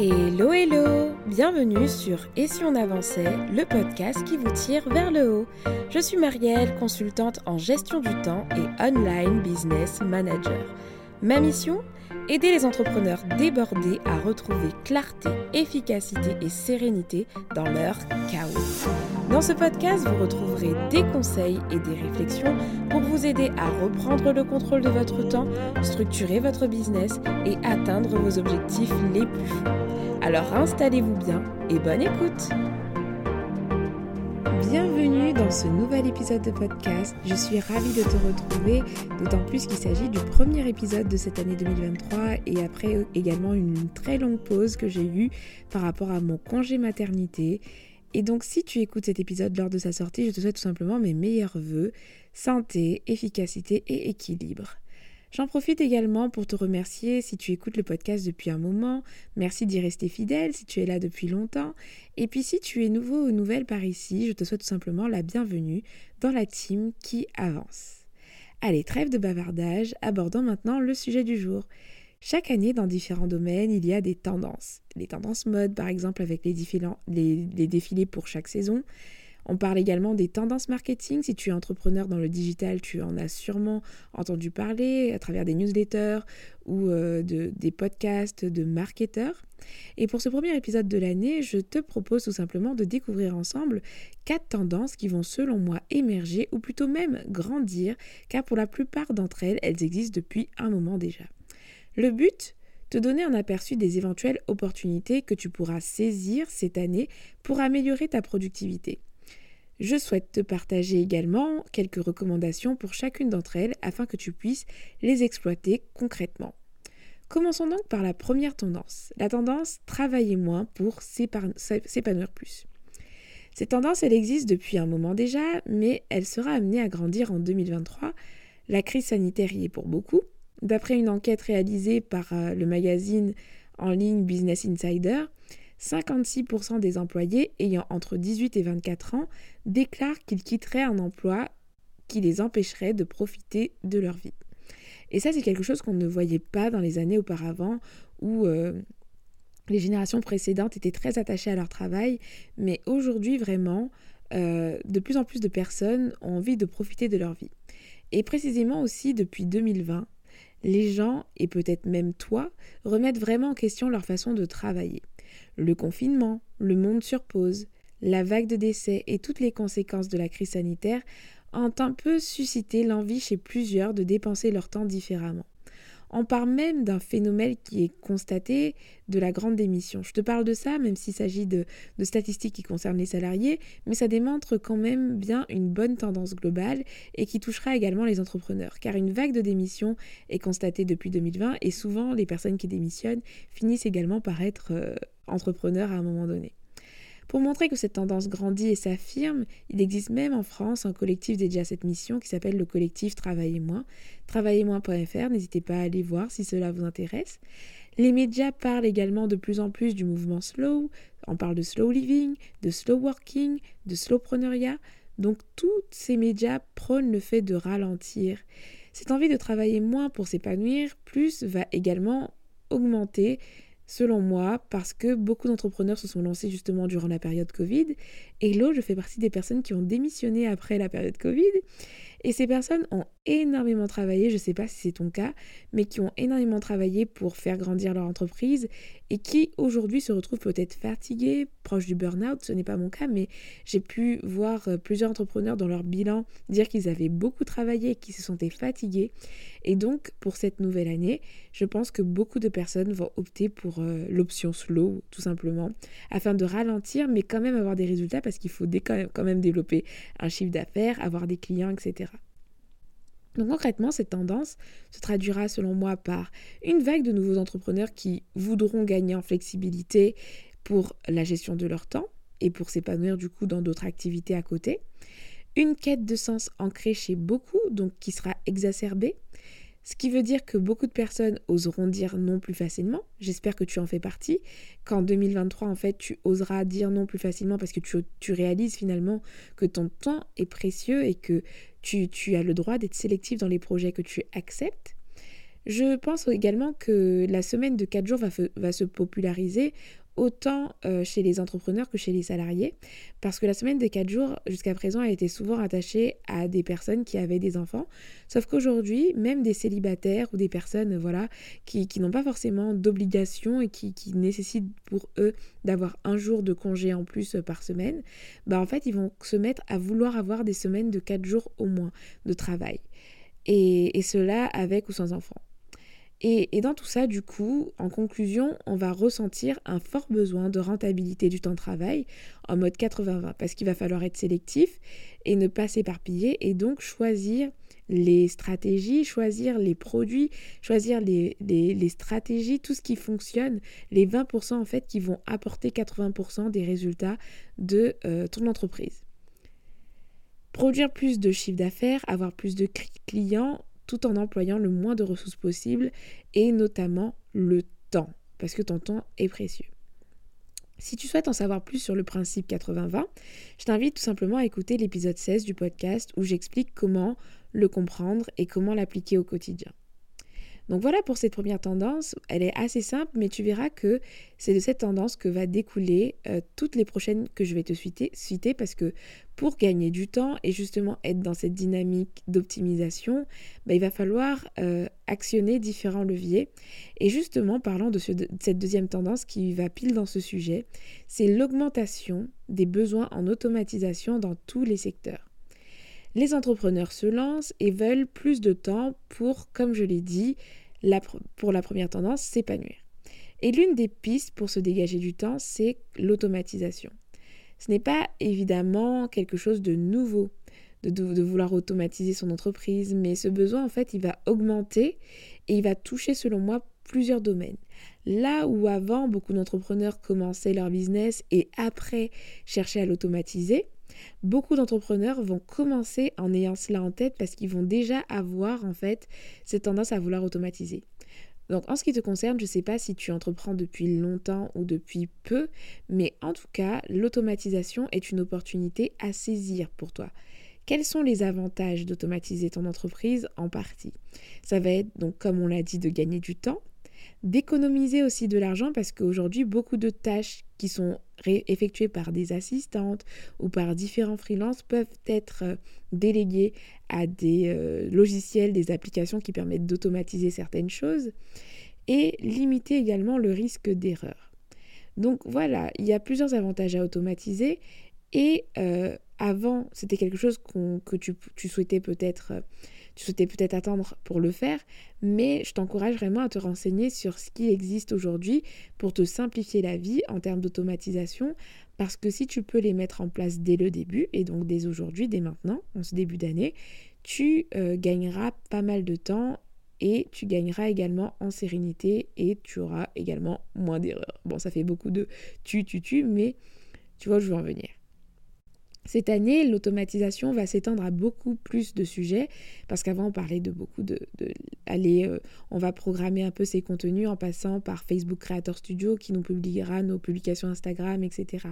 Hello hello Bienvenue sur Et si on avançait, le podcast qui vous tire vers le haut. Je suis Marielle, consultante en gestion du temps et online business manager. Ma mission Aider les entrepreneurs débordés à retrouver clarté, efficacité et sérénité dans leur chaos. Dans ce podcast, vous retrouverez des conseils et des réflexions pour vous aider à reprendre le contrôle de votre temps, structurer votre business et atteindre vos objectifs les plus fous. Alors installez-vous bien et bonne écoute Bienvenue dans ce nouvel épisode de podcast. Je suis ravie de te retrouver, d'autant plus qu'il s'agit du premier épisode de cette année 2023 et après également une très longue pause que j'ai eue par rapport à mon congé maternité. Et donc si tu écoutes cet épisode lors de sa sortie, je te souhaite tout simplement mes meilleurs voeux, santé, efficacité et équilibre. J'en profite également pour te remercier si tu écoutes le podcast depuis un moment. Merci d'y rester fidèle si tu es là depuis longtemps. Et puis si tu es nouveau ou nouvelle par ici, je te souhaite tout simplement la bienvenue dans la team qui avance. Allez, trêve de bavardage, abordons maintenant le sujet du jour. Chaque année, dans différents domaines, il y a des tendances. Les tendances mode, par exemple, avec les, les défilés pour chaque saison, on parle également des tendances marketing. Si tu es entrepreneur dans le digital, tu en as sûrement entendu parler à travers des newsletters ou euh, de, des podcasts de marketeurs. Et pour ce premier épisode de l'année, je te propose tout simplement de découvrir ensemble quatre tendances qui vont selon moi émerger ou plutôt même grandir, car pour la plupart d'entre elles, elles existent depuis un moment déjà. Le but te donner un aperçu des éventuelles opportunités que tu pourras saisir cette année pour améliorer ta productivité. Je souhaite te partager également quelques recommandations pour chacune d'entre elles afin que tu puisses les exploiter concrètement. Commençons donc par la première tendance, la tendance travailler moins pour s'épanouir plus. Cette tendance, elle existe depuis un moment déjà, mais elle sera amenée à grandir en 2023. La crise sanitaire y est pour beaucoup. D'après une enquête réalisée par euh, le magazine en ligne Business Insider, 56% des employés ayant entre 18 et 24 ans déclarent qu'ils quitteraient un emploi qui les empêcherait de profiter de leur vie. Et ça, c'est quelque chose qu'on ne voyait pas dans les années auparavant où euh, les générations précédentes étaient très attachées à leur travail, mais aujourd'hui, vraiment, euh, de plus en plus de personnes ont envie de profiter de leur vie. Et précisément aussi depuis 2020, les gens, et peut-être même toi, remettent vraiment en question leur façon de travailler. Le confinement, le monde sur pause, la vague de décès et toutes les conséquences de la crise sanitaire ont un peu suscité l'envie chez plusieurs de dépenser leur temps différemment. On parle même d'un phénomène qui est constaté de la grande démission. Je te parle de ça, même s'il s'agit de, statistiques qui concernent les salariés, mais ça démontre quand même bien une bonne tendance globale et qui touchera également les entrepreneurs. Car une vague de démission est constatée depuis 2020 et souvent les personnes qui démissionnent finissent également par être euh, entrepreneurs à un moment donné. Pour montrer que cette tendance grandit et s'affirme, il existe même en France un collectif dédié à cette mission qui s'appelle le collectif Travaillez moins. Travaillez-moins.fr, n'hésitez pas à aller voir si cela vous intéresse. Les médias parlent également de plus en plus du mouvement slow. On parle de slow living, de slow working, de slowpreneuriat. Donc tous ces médias prônent le fait de ralentir. Cette envie de travailler moins pour s'épanouir plus va également augmenter selon moi, parce que beaucoup d'entrepreneurs se sont lancés justement durant la période Covid. Et là, je fais partie des personnes qui ont démissionné après la période Covid. Et ces personnes ont énormément travaillé, je ne sais pas si c'est ton cas, mais qui ont énormément travaillé pour faire grandir leur entreprise et qui aujourd'hui se retrouvent peut-être fatigués, proches du burn-out. Ce n'est pas mon cas, mais j'ai pu voir euh, plusieurs entrepreneurs dans leur bilan dire qu'ils avaient beaucoup travaillé et qu'ils se sentaient fatigués. Et donc, pour cette nouvelle année, je pense que beaucoup de personnes vont opter pour euh, l'option slow, tout simplement, afin de ralentir, mais quand même avoir des résultats parce qu'il faut quand même développer un chiffre d'affaires, avoir des clients, etc. Donc concrètement, cette tendance se traduira selon moi par une vague de nouveaux entrepreneurs qui voudront gagner en flexibilité pour la gestion de leur temps et pour s'épanouir du coup dans d'autres activités à côté. Une quête de sens ancrée chez beaucoup, donc qui sera exacerbée. Ce qui veut dire que beaucoup de personnes oseront dire non plus facilement. J'espère que tu en fais partie. Qu'en 2023, en fait, tu oseras dire non plus facilement parce que tu, tu réalises finalement que ton temps est précieux et que tu, as le droit d'être sélectif dans les projets que tu acceptes. Je pense également que la semaine de 4 jours va, va se populariser autant euh, chez les entrepreneurs que chez les salariés, parce que la semaine des 4 jours, jusqu'à présent, a été souvent rattachée à des personnes qui avaient des enfants, sauf qu'aujourd'hui, même des célibataires ou des personnes voilà, qui, n'ont pas forcément d'obligation et qui, nécessitent pour eux d'avoir un jour de congé en plus par semaine, bah en fait, ils vont se mettre à vouloir avoir des semaines de 4 jours au moins de travail. Et, et cela avec ou sans enfants. Et, dans tout ça, du coup, en conclusion, on va ressentir un fort besoin de rentabilité du temps de travail en mode 80-20, parce qu'il va falloir être sélectif et ne pas s'éparpiller, et donc choisir les stratégies, choisir les produits, choisir les, stratégies, tout ce qui fonctionne, les 20% en fait qui vont apporter 80% des résultats de euh, ton entreprise. Produire plus de chiffre d'affaires, avoir plus de clients, tout en employant le moins de ressources possible et notamment le temps, parce que ton temps est précieux. Si tu souhaites en savoir plus sur le principe 80-20, je t'invite tout simplement à écouter l'épisode 16 du podcast où j'explique comment le comprendre et comment l'appliquer au quotidien. Donc voilà pour cette première tendance. Elle est assez simple, mais tu verras que c'est de cette tendance que va découler euh, toutes les prochaines que je vais te citer, parce que pour gagner du temps et justement être dans cette dynamique d'optimisation, bah, il va falloir euh, actionner différents leviers. Et justement, parlant de, de cette deuxième tendance qui va pile dans ce sujet, c'est l'augmentation des besoins en automatisation dans tous les secteurs. Les entrepreneurs se lancent et veulent plus de temps pour, comme je l'ai dit, pour la première tendance, s'épanouir. Et l'une des pistes pour se dégager du temps, c'est l'automatisation. Ce n'est pas évidemment quelque chose de nouveau de, de, vouloir automatiser son entreprise, mais ce besoin, en fait, il va augmenter et il va toucher, selon moi, plusieurs domaines. Là où avant, beaucoup d'entrepreneurs commençaient leur business et après cherchaient à l'automatiser, beaucoup d'entrepreneurs vont commencer en ayant cela en tête parce qu'ils vont déjà avoir en fait cette tendance à vouloir automatiser. Donc en ce qui te concerne, je ne sais pas si tu entreprends depuis longtemps ou depuis peu, mais en tout cas, l'automatisation est une opportunité à saisir pour toi. Quels sont les avantages d'automatiser ton entreprise en partie? Ça va être donc comme on l'a dit de gagner du temps, d'économiser aussi de l'argent parce qu'aujourd'hui, beaucoup de tâches qui sont effectuées par des assistantes ou par différents freelances peuvent être euh, déléguées à des euh, logiciels, des applications qui permettent d'automatiser certaines choses et limiter également le risque d'erreur. Donc voilà, il y a plusieurs avantages à automatiser et euh, avant, c'était quelque chose que tu, tu souhaitais peut-être tu souhaitais peut-être attendre pour le faire, mais je t'encourage vraiment à te renseigner sur ce qui existe aujourd'hui pour te simplifier la vie en termes d'automatisation, parce que si tu peux les mettre en place dès le début, et donc dès aujourd'hui, dès maintenant, en ce début d'année, tu euh, gagneras pas mal de temps et tu gagneras également en sérénité et tu auras également moins d'erreurs. Bon, ça fait beaucoup de tu, tu, tu, mais tu vois, je veux en venir. Cette année, l'automatisation va s'étendre à beaucoup plus de sujets parce qu'avant on parlait de beaucoup de, aller, euh, on va programmer un peu ses contenus en passant par Facebook Creator Studio qui nous publiera nos publications Instagram, etc.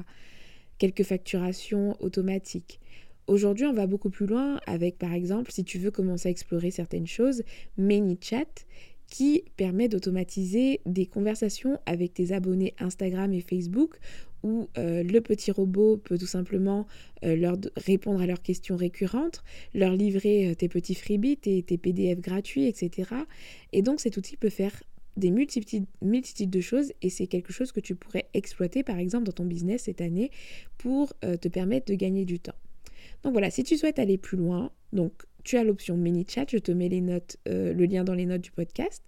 Quelques facturations automatiques. Aujourd'hui, on va beaucoup plus loin avec, par exemple, si tu veux commencer à explorer certaines choses, ManyChat qui permet d'automatiser des conversations avec tes abonnés Instagram et Facebook où euh, le petit robot peut tout simplement euh, leur répondre à leurs questions récurrentes, leur livrer euh, tes petits freebies, tes, PDF gratuits, etc. Et donc cet outil peut faire des multitudes, de choses et c'est quelque chose que tu pourrais exploiter par exemple dans ton business cette année pour te permettre de gagner du temps. Donc voilà, si tu souhaites aller plus loin, donc tu as l'option mini chat, je te mets le lien dans les notes du podcast.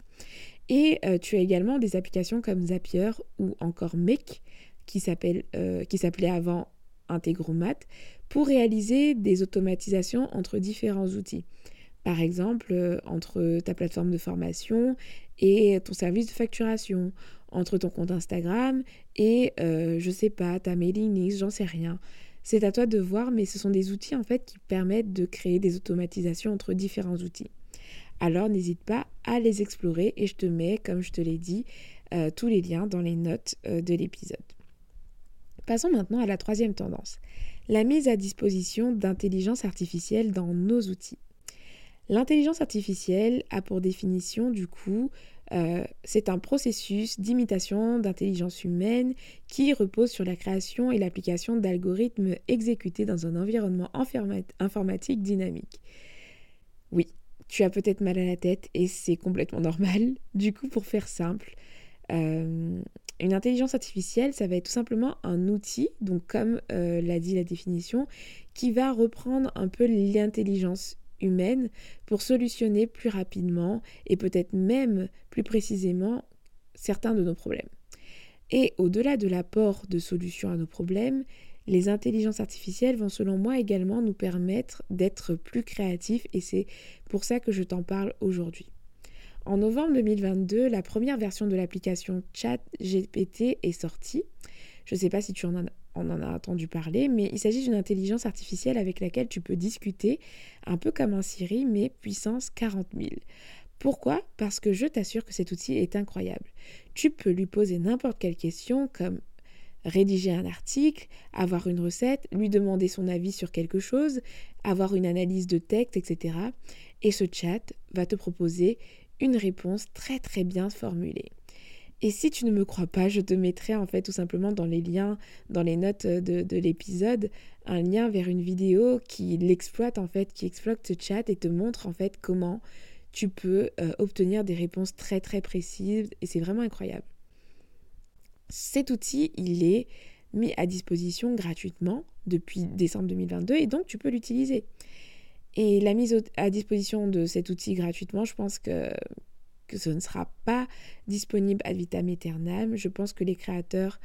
Et tu as également des applications comme Zapier ou encore Make qui euh, s'appelait avant Integromat pour réaliser des automatisations entre différents outils. Par exemple, euh, entre ta plateforme de formation et ton service de facturation, entre ton compte Instagram et, euh, je sais pas, ta mailing list, j'en sais rien. C'est à toi de voir, mais ce sont des outils en fait qui permettent de créer des automatisations entre différents outils. Alors n'hésite pas à les explorer et je te mets, comme je te l'ai dit, tous les liens dans les notes de l'épisode. Passons maintenant à la troisième tendance, la mise à disposition d'intelligence artificielle dans nos outils. L'intelligence artificielle a pour définition, du coup, euh, c'est un processus d'imitation d'intelligence humaine qui repose sur la création et l'application d'algorithmes exécutés dans un environnement informatique dynamique. Oui, tu as peut-être mal à la tête et c'est complètement normal. Du coup, pour faire simple, euh, une intelligence artificielle, ça va être tout simplement un outil, donc comme euh, l'a dit la définition, qui va reprendre un peu l'intelligence humaine pour solutionner plus rapidement et peut-être même plus précisément certains de nos problèmes. Et au-delà de l'apport de solutions à nos problèmes, les intelligences artificielles vont selon moi également nous permettre d'être plus créatifs et c'est pour ça que je t'en parle aujourd'hui. En novembre 2022, la première version de l'application ChatGPT est sortie. Je ne sais pas si tu en as entendu parler, mais il s'agit d'une intelligence artificielle avec laquelle tu peux discuter, un peu comme un Siri, mais puissance 40 000. Pourquoi? Parce que je t'assure que cet outil est incroyable. Tu peux lui poser n'importe quelle question comme rédiger un article, avoir une recette, lui demander son avis sur quelque chose, avoir une analyse de texte, etc. Et ce chat va te proposer une réponse très très bien formulée. Et si tu ne me crois pas, je te mettrai en fait tout simplement dans les liens, dans les notes de, l'épisode, un lien vers une vidéo qui l'exploite en fait, qui exploite ce chat et te montre en fait comment tu peux euh, obtenir des réponses très très précises et c'est vraiment incroyable. Cet outil, il est mis à disposition gratuitement depuis décembre 2022 et donc tu peux l'utiliser. Et la mise à disposition de cet outil gratuitement, je pense que ce ne sera pas disponible ad vitam aeternam. Je pense que les créateurs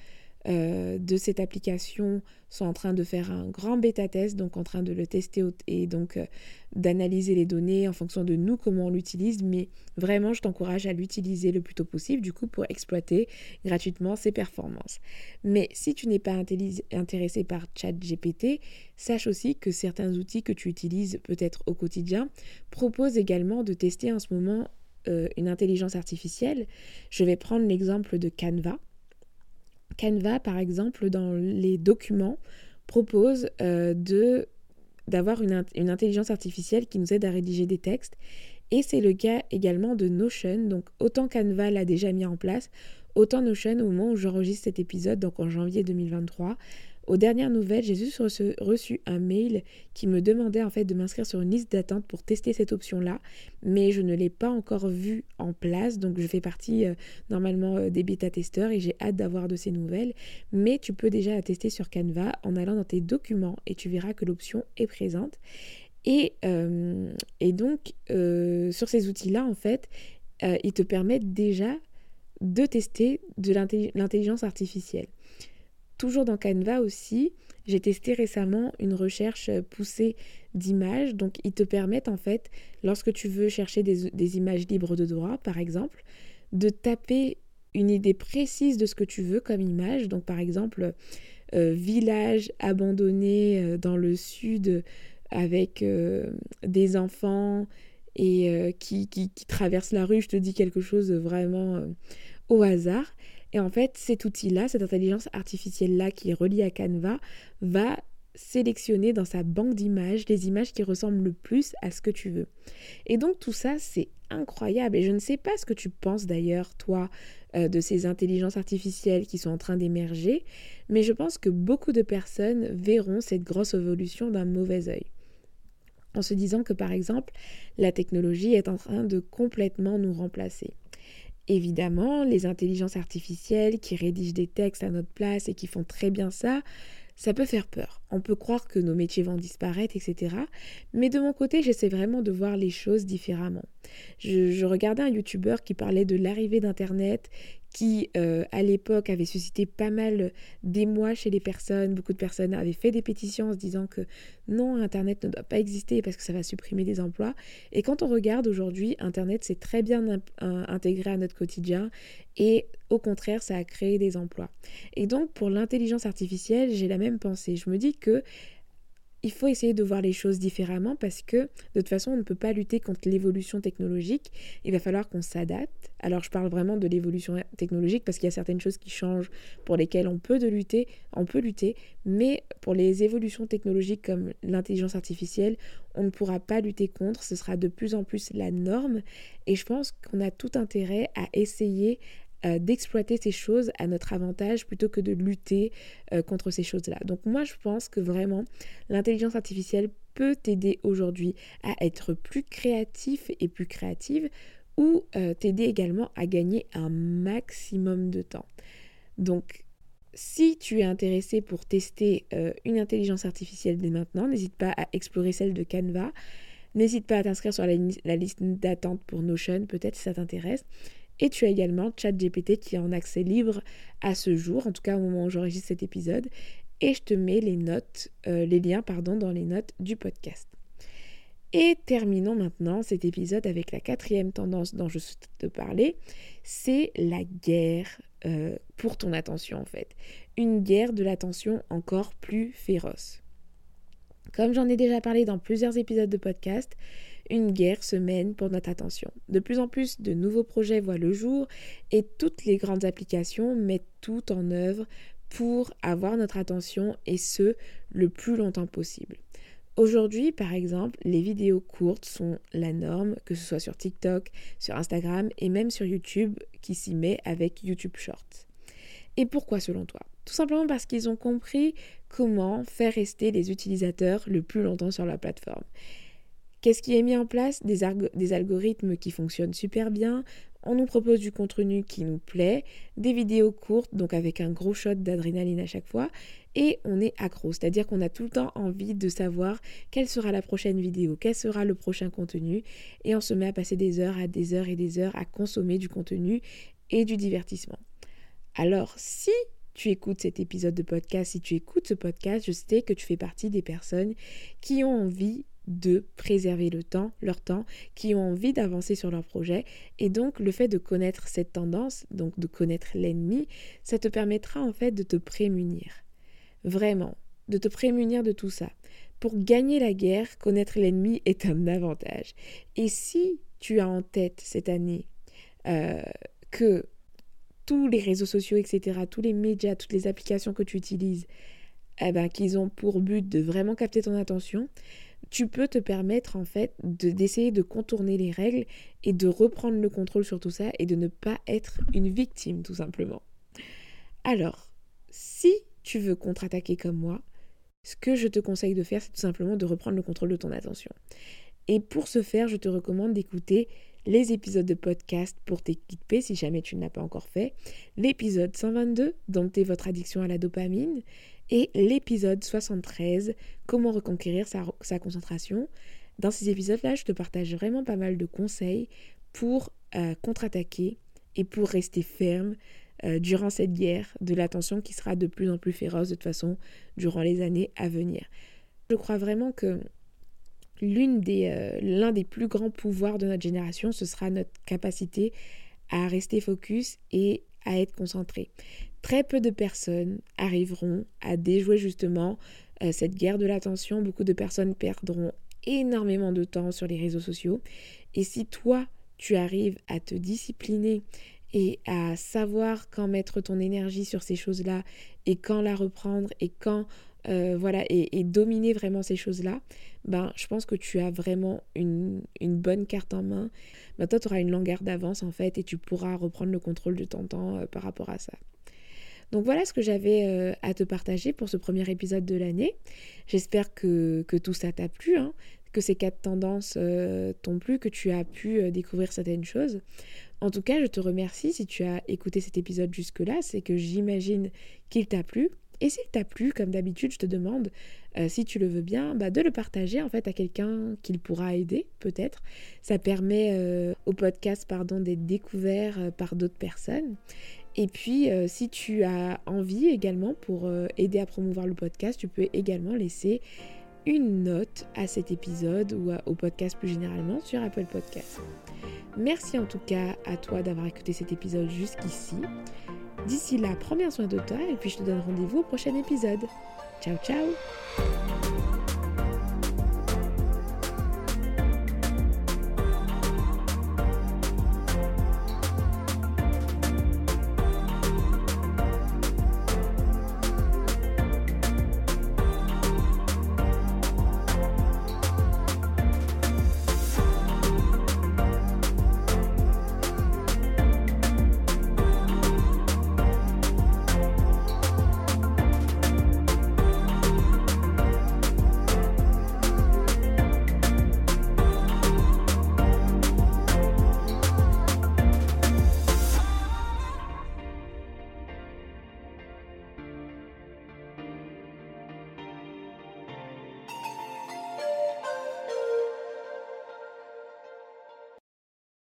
euh, de cette application sont en train de faire un grand bêta test, donc en train de le tester et donc euh, d'analyser les données en fonction de nous comment on l'utilise. Mais vraiment, je t'encourage à l'utiliser le plus tôt possible, du coup, pour exploiter gratuitement ses performances. Mais si tu n'es pas intéressé par ChatGPT, sache aussi que certains outils que tu utilises peut-être au quotidien proposent également de tester en ce moment euh, une intelligence artificielle, je vais prendre l'exemple de Canva. Canva, par exemple, dans les documents, propose euh, de d'avoir une, une, intelligence artificielle qui nous aide à rédiger des textes. Et c'est le cas également de Notion. Donc autant Canva l'a déjà mis en place, autant Notion au moment où j'enregistre cet épisode, donc en janvier 2023, aux dernières nouvelles, j'ai juste reçu, un mail qui me demandait en fait de m'inscrire sur une liste d'attente pour tester cette option-là, mais je ne l'ai pas encore vue en place, donc je fais partie euh, normalement euh, des bêta-testeurs et j'ai hâte d'avoir de ces nouvelles. Mais tu peux déjà la tester sur Canva en allant dans tes documents et tu verras que l'option est présente. Et, euh, et donc, sur ces outils-là, en fait, ils te permettent déjà de tester de l'intelligence artificielle. Toujours dans Canva aussi, j'ai testé récemment une recherche poussée d'images. Donc, ils te permettent en fait, lorsque tu veux chercher des, images libres de droit, par exemple, de taper une idée précise de ce que tu veux comme image. Donc, par exemple, euh, village abandonné euh, dans le sud avec euh, des enfants et qui, qui, qui, traversent la rue. Je te dis quelque chose vraiment au hasard. Et en fait, cet outil-là, cette intelligence artificielle-là qui est reliée à Canva, va sélectionner dans sa banque d'images les images qui ressemblent le plus à ce que tu veux. Et donc tout ça, c'est incroyable. Et je ne sais pas ce que tu penses d'ailleurs, toi, euh, de ces intelligences artificielles qui sont en train d'émerger, mais je pense que beaucoup de personnes verront cette grosse évolution d'un mauvais œil. En se disant que par exemple, la technologie est en train de complètement nous remplacer. Évidemment, les intelligences artificielles qui rédigent des textes à notre place et qui font très bien ça, ça peut faire peur. On peut croire que nos métiers vont disparaître, etc. Mais de mon côté, j'essaie vraiment de voir les choses différemment. Je, regardais un YouTuber qui parlait de l'arrivée d'Internet, qui euh, à l'époque avait suscité pas mal d'émoi chez les personnes. Beaucoup de personnes avaient fait des pétitions en se disant que non, Internet ne doit pas exister parce que ça va supprimer des emplois. Et quand on regarde aujourd'hui, Internet s'est très bien intégré à notre quotidien et au contraire, ça a créé des emplois. Et donc pour l'intelligence artificielle, j'ai la même pensée. Je me dis que il faut essayer de voir les choses différemment parce que de toute façon, on ne peut pas lutter contre l'évolution technologique. Il va falloir qu'on s'adapte. Alors, je parle vraiment de l'évolution technologique parce qu'il y a certaines choses qui changent pour lesquelles on peut de lutter, on peut lutter, mais pour les évolutions technologiques comme l'intelligence artificielle, on ne pourra pas lutter contre. Ce sera de plus en plus la norme. Et je pense qu'on a tout intérêt à essayer euh, d'exploiter ces choses à notre avantage plutôt que de lutter euh, contre ces choses-là. Donc moi, je pense que vraiment, l'intelligence artificielle peut t'aider aujourd'hui à être plus créatif et plus créative ou euh, t'aider également à gagner un maximum de temps. Donc, si tu es intéressé pour tester une intelligence artificielle dès maintenant, n'hésite pas à explorer celle de Canva. N'hésite pas à t'inscrire sur la, la liste d'attente pour Notion, peut-être si ça t'intéresse. Et tu as également ChatGPT qui est en accès libre à ce jour, en tout cas au moment où j'enregistre cet épisode. Et je te mets les notes, euh, les liens pardon, dans les notes du podcast. Et terminons maintenant cet épisode avec la quatrième tendance dont je souhaite te parler, c'est la guerre euh, pour ton attention en fait. Une guerre de l'attention encore plus féroce. Comme j'en ai déjà parlé dans plusieurs épisodes de podcast, une guerre se mène pour notre attention. De plus en plus de nouveaux projets voient le jour et toutes les grandes applications mettent tout en œuvre pour avoir notre attention et ce, le plus longtemps possible. Aujourd'hui, par exemple, les vidéos courtes sont la norme, que ce soit sur TikTok, sur Instagram et même sur YouTube qui s'y met avec YouTube Shorts. Et pourquoi selon toi? Tout simplement parce qu'ils ont compris comment faire rester les utilisateurs le plus longtemps sur la plateforme. Qu'est-ce qui est mis en place? Des, algorithmes qui fonctionnent super bien. On nous propose du contenu qui nous plaît, des vidéos courtes, donc avec un gros shot d'adrénaline à chaque fois, et on est accro, c'est-à-dire qu'on a tout le temps envie de savoir quelle sera la prochaine vidéo, quel sera le prochain contenu, et on se met à passer des heures à des heures et des heures à consommer du contenu et du divertissement. Alors, si tu écoutes cet épisode de podcast, si tu écoutes ce podcast, je sais que tu fais partie des personnes qui ont envie de préserver le temps, leur temps, qui ont envie d'avancer sur leur projet. Et donc le fait de connaître cette tendance, donc de connaître l'ennemi, ça te permettra en fait de te prémunir. Vraiment, de te prémunir de tout ça. Pour gagner la guerre, connaître l'ennemi est un avantage. Et si tu as en tête cette année euh, que tous les réseaux sociaux, etc., tous les médias, toutes les applications que tu utilises, eh ben, qu'ils ont pour but de vraiment capter ton attention, tu peux te permettre en fait d'essayer de, contourner les règles et de reprendre le contrôle sur tout ça et de ne pas être une victime tout simplement. Alors, si tu veux contre-attaquer comme moi, ce que je te conseille de faire, c'est tout simplement de reprendre le contrôle de ton attention. Et pour ce faire, je te recommande d'écouter les épisodes de podcast pour t'équiper si jamais tu ne l'as pas encore fait, l'épisode 122, dompter votre addiction à la dopamine, et l'épisode 73, comment reconquérir sa, concentration. Dans ces épisodes-là, je te partage vraiment pas mal de conseils pour euh, contre-attaquer et pour rester ferme euh, durant cette guerre de l'attention qui sera de plus en plus féroce de toute façon durant les années à venir. Je crois vraiment que des, euh, l'un des plus grands pouvoirs de notre génération, ce sera notre capacité à rester focus et à être concentré. Très peu de personnes arriveront à déjouer justement euh, cette guerre de l'attention. Beaucoup de personnes perdront énormément de temps sur les réseaux sociaux. Et si toi, tu arrives à te discipliner et à savoir quand mettre ton énergie sur ces choses-là et quand la reprendre et quand euh, voilà et, dominer vraiment ces choses-là, ben je pense que tu as vraiment une, bonne carte en main. Maintenant, tu auras une longueur d'avance en fait et tu pourras reprendre le contrôle de ton temps euh, par rapport à ça. Donc voilà ce que j'avais euh, à te partager pour ce premier épisode de l'année. J'espère que, tout ça t'a plu, hein, que ces quatre tendances t'ont plu, que tu as pu découvrir certaines choses. En tout cas, je te remercie si tu as écouté cet épisode jusque-là, c'est que j'imagine qu'il t'a plu. Et s'il t'a plu, comme d'habitude, je te demande, euh, si tu le veux bien, bah, de le partager en fait à quelqu'un qu'il pourra aider, peut-être. Ça permet euh, au podcast pardon, d'être découvert euh, par d'autres personnes. Et puis, si tu as envie également pour aider à promouvoir le podcast, tu peux également laisser une note à cet épisode ou au podcast plus généralement sur Apple Podcast. Merci en tout cas à toi d'avoir écouté cet épisode jusqu'ici. D'ici là, prends bien soin de toi et puis je te donne rendez-vous au prochain épisode. Ciao ciao